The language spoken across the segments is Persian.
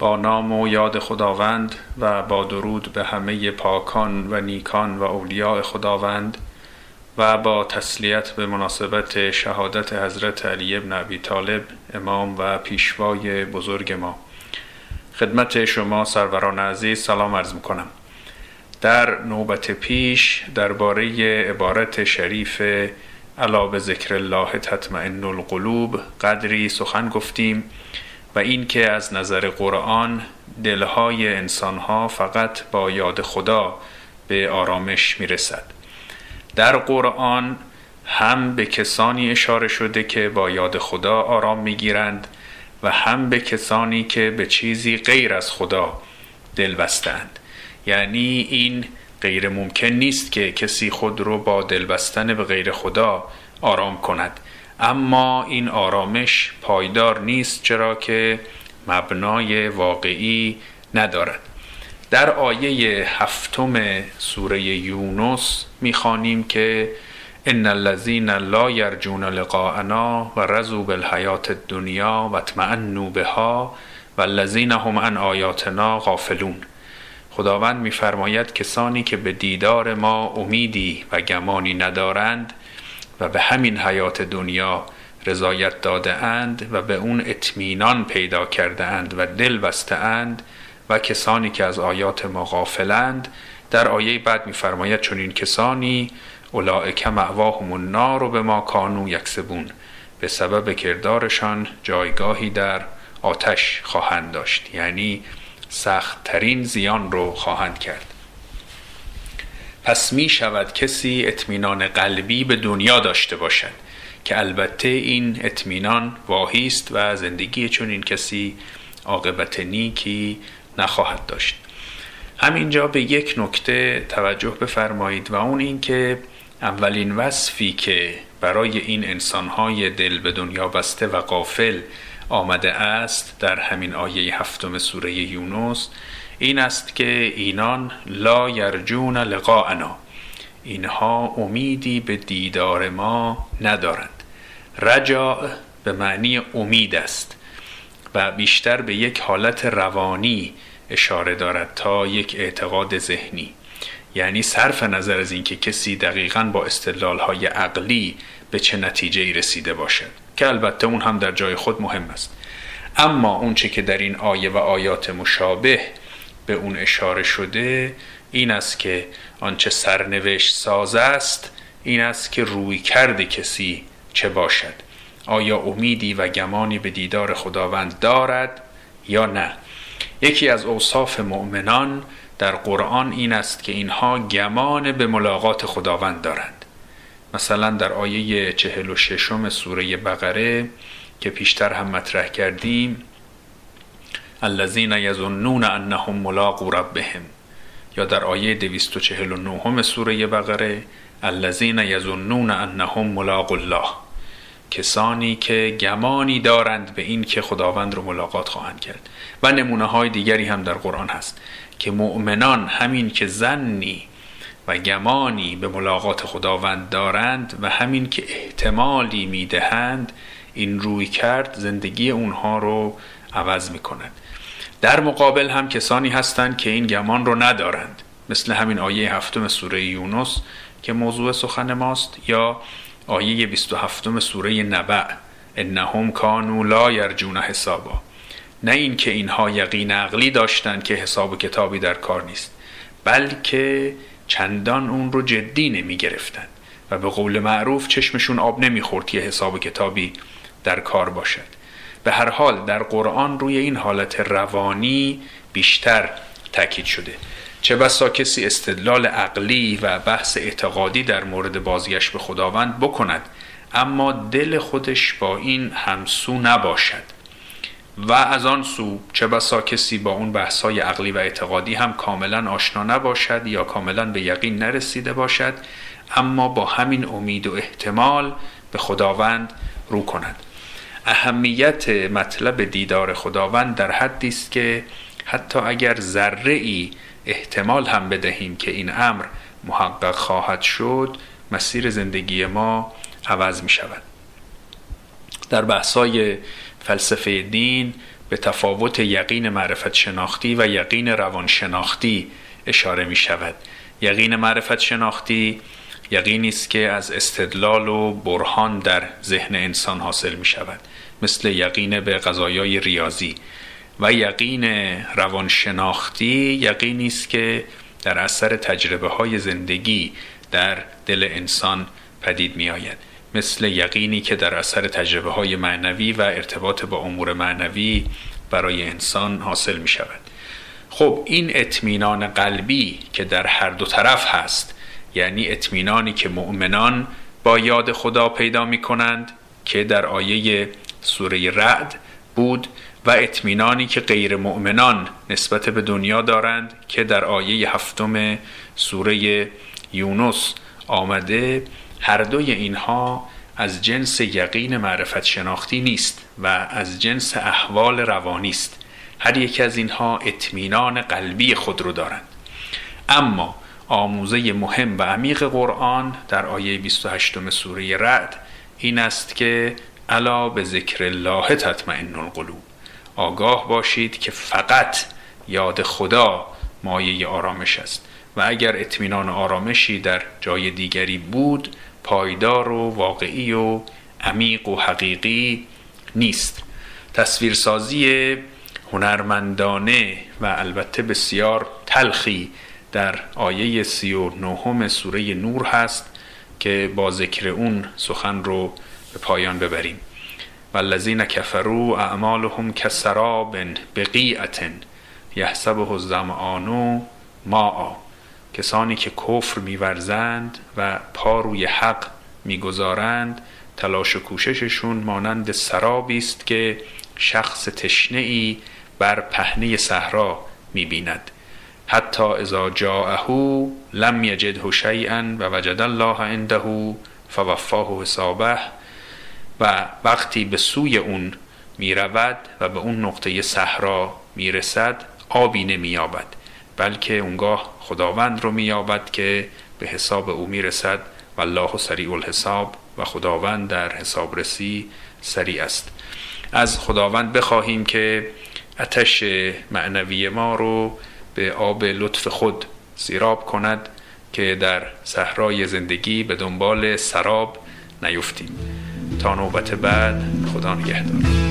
با نام و یاد خداوند و با درود به همه پاکان و نیکان و اولیاء خداوند و با تسلیت به مناسبت شهادت حضرت علی ابن ابی طالب امام و پیشوای بزرگ ما. خدمت شما سروران عزیز سلام عرض می‌کنم. در نوبت پیش درباره عبارت شریف علا به ذکر الله تطمئن القلوب قدری سخن گفتیم. و اینکه از نظر قرآن دلهای انسانها فقط با یاد خدا به آرامش می‌رسد. در قرآن هم به کسانی اشاره شده که با یاد خدا آرام می‌گیرند و هم به کسانی که به چیزی غیر از خدا دل بستند یعنی این غیر ممکن نیست که کسی خود رو با دل بستن به غیر خدا آرام کند. اما این آرامش پایدار نیست چرا که مبنای واقعی ندارد. در آیه هفتم سوره یونس می‌خوانیم که ان الذين لا يرجون لقاءنا و رضوا بالحیات الدنیا و اطمئنوا بها و الذين هم عن آیاتنا غافلون. خداوند میفرماید کسانی که به دیدار ما امیدی و گمانی ندارند و به همین حیات دنیا رضایت داده اند و به اون اطمینان پیدا کرده اند و دل بسته اند و کسانی که از آیات ما غافلند در آیه بعد میفرماید چون این کسانی اولئک معواهم النار و به ما کانو یکسبون. به سبب کردارشان جایگاهی در آتش خواهند داشت. یعنی سختترین زیان رو خواهند کرد. پس می شود کسی اطمینان قلبی به دنیا داشته باشد که البته این اطمینان واهی است و زندگی چون این کسی عاقبت نیکی نخواهد داشت. همینجا به یک نکته توجه بفرمایید و اون این که اولین وصفی که برای این انسانهای دل به دنیا بسته و قافل آمده است در همین آیه هفتم سوره یونس این است که اینان لا یرجون لقاءنا. اینها امیدی به دیدار ما ندارند. رجاع به معنی امید است و بیشتر به یک حالت روانی اشاره دارد تا یک اعتقاد ذهنی. یعنی صرف نظر از اینکه کسی دقیقا با استدلال های عقلی به چه نتیجه رسیده باشد که البته اون هم در جای خود مهم است. اما اونچه که در این آیه و آیات مشابه به اون اشاره شده این است که آنچه سرنوشت ساز است این است که روی کرده کسی چه باشد. آیا امیدی و گمانی به دیدار خداوند دارد یا نه؟ یکی از اوصاف مؤمنان در قرآن این است که اینها گمان به ملاقات خداوند دارند. مثلا در آیه چهل و ششم سوره بقره که پیشتر هم مطرح کردیم الذین یظنون انهم ملاقو ربهم. یا در آیه 249 سوره بقره الذین یظنون انهم ملاقو الله. کسانی که گمانی دارند به این که خداوند رو ملاقات خواهند کرد. و نمونه های دیگری هم در قرآن هست که مؤمنان همین که زنی و گمانی به ملاقات خداوند دارند و همین که احتمالی می‌دهند این روی کرد زندگی اونها رو عوض می کند در مقابل هم کسانی هستند که این گمان رو ندارند. مثل همین آیه هفتم سوره یونس که موضوع سخن ماست یا آیه 27 سوره نبع انهم کانوا لا یرجون حسابا. نه اینکه اینها یقین عقلی داشتند که حساب و کتابی در کار نیست بلکه چندان اون رو جدی نمی گرفتند و به قول معروف چشمشون آب نمی‌خورد که حساب و کتابی در کار باشد. به هر حال در قرآن روی این حالت روانی بیشتر تاکید شده. چه بسا کسی استدلال عقلی و بحث اعتقادی در مورد بازگشت به خداوند بکند اما دل خودش با این همسو نباشد. و از آن سو چه بسا کسی با اون بحثای عقلی و اعتقادی هم کاملا آشنا نباشد یا کاملا به یقین نرسیده باشد اما با همین امید و احتمال به خداوند رو کند. اهمیت مطلب دیدار خداوند در حدی است که حتی اگر ذره ای احتمال هم بدهیم که این امر محقق خواهد شد مسیر زندگی ما عوض می شود در بحثای فلسفه دین به تفاوت یقین معرفت شناختی و یقین روان شناختی اشاره می شود یقین معرفت شناختی یقینی است که از استدلال و برهان در ذهن انسان حاصل می شود مثل یقین به قضایای ریاضی و یقین روانشناختی یقینی است که در اثر تجربه های زندگی در دل انسان پدید می آید مثل یقینی که در اثر تجربه های معنوی و ارتباط با امور معنوی برای انسان حاصل می شود خب این اطمینان قلبی که در هر دو طرف هست یعنی اطمینانی که مؤمنان با یاد خدا پیدا می کنند که در آیه سوره رعد بود و اطمینانی که غیر مؤمنان نسبت به دنیا دارند که در آیه هفتم سوره یونس آمده هر دوی اینها از جنس یقین معرفت شناختی نیست و از جنس احوال روانی است. هر یک از اینها اطمینان قلبی خود رو دارند. اما آموزه مهم و عمیق قرآن در آیه 28 سوره رعد این است که الا به ذکر الله تطمئن القلوب. آگاه باشید که فقط یاد خدا مایه آرامش است و اگر اطمینان آرامشی در جای دیگری بود پایدار و واقعی و عمیق و حقیقی نیست. تصویرسازی هنرمندانه و البته بسیار تلخی در آیه سی و نهم سوره نور هست که با ذکر اون سخن رو به پایان ببریم. والذین کفروا اعمالهم کسراب بقیعت یحسبه الظمآن ماء. کسانی که کفر میورزند و پا روی حق می‌گذارند تلاش و کوشششون مانند سرابی است که شخص تشنه ای بر پهنه صحرا می‌بیند. حتی اذا جاءه لم یجده شیئا و وجد الله عنده فوفاه حسابه و وقتی به سوی اون می‌رود و به اون نقطه صحرا می‌رسد آبی نمییابد بلکه اونگاه خداوند رو مییابد که به حساب او می‌رسد و الله سریع الحساب و خداوند در حسابرسی سریع است. از خداوند بخواهیم که اتش معنوی ما رو به آب لطف خود سیراب کند که در صحرای زندگی به دنبال سراب نیفتیم. تا نوبت بعد خدا نگهدار.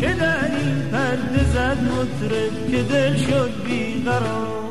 چه در این پرده زد مطرب که دل شد بیقرار.